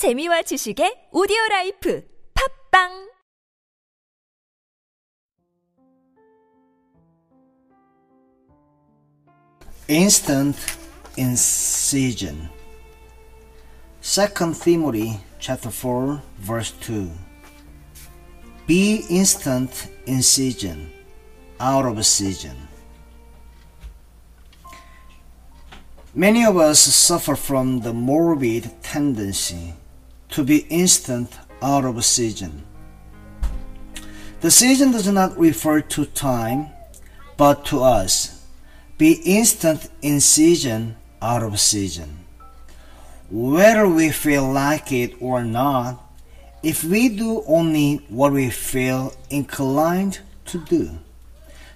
재미와 지식의 오디오 라이프 팝빵 instant in season. Second Timothy chapter 4 verse 2. Be instant in season, out of season. Many of us suffer from the morbid tendency to be instant out of season. The season does not refer to time, but to us be instant in season, out of season. Whether we feel like it or not, if we do only what we feel inclined to do,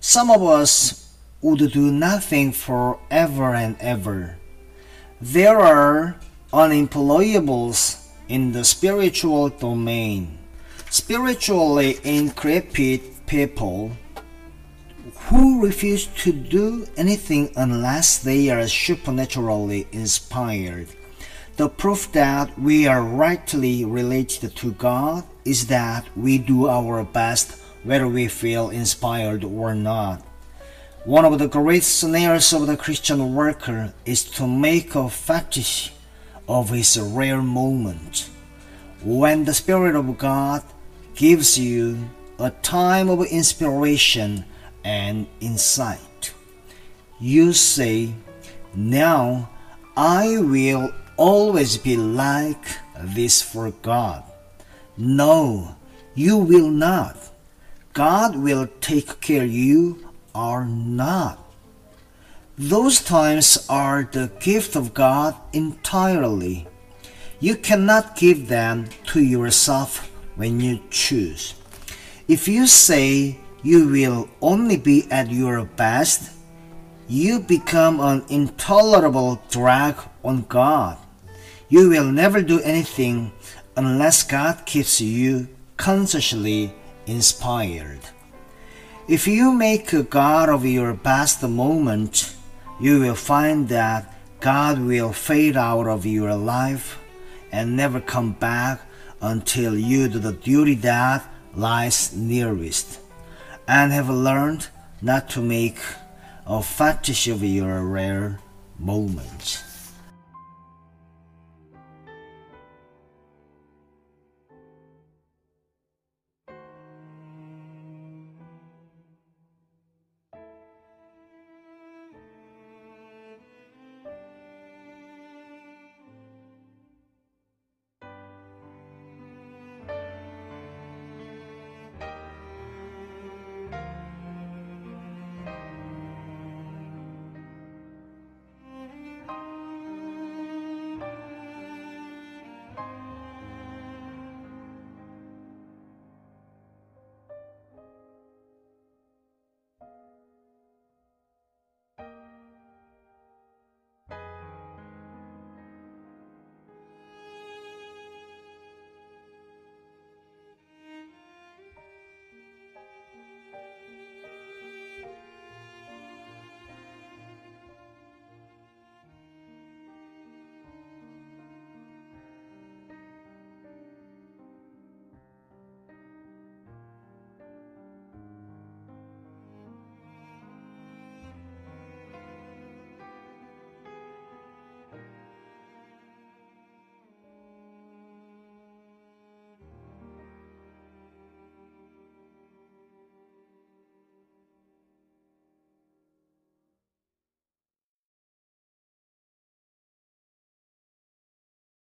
some of us would do nothing forever and ever. There are unemployables in the spiritual domain. Spiritually increpid people who refuse to do anything unless they are supernaturally inspired. The proof that we are rightly related to God is that we do our best whether we feel inspired or not. One of the great snares of the Christian worker is to make a fetish of his rare moment. When the Spirit of God gives you a time of inspiration and insight. You say, Now I will always be like this for God. No, you will not. God will take care you are not. Those times are the gift of God entirely. You cannot give them to yourself when you choose. If you say you will only be at your best, you become an intolerable drag on God. You will never do anything unless God keeps you consciously inspired. If you make a God of your best moment, you will find that God will fade out of your life and never come back until you do the duty that lies nearest and have learned not to make a fetish of your rare moment.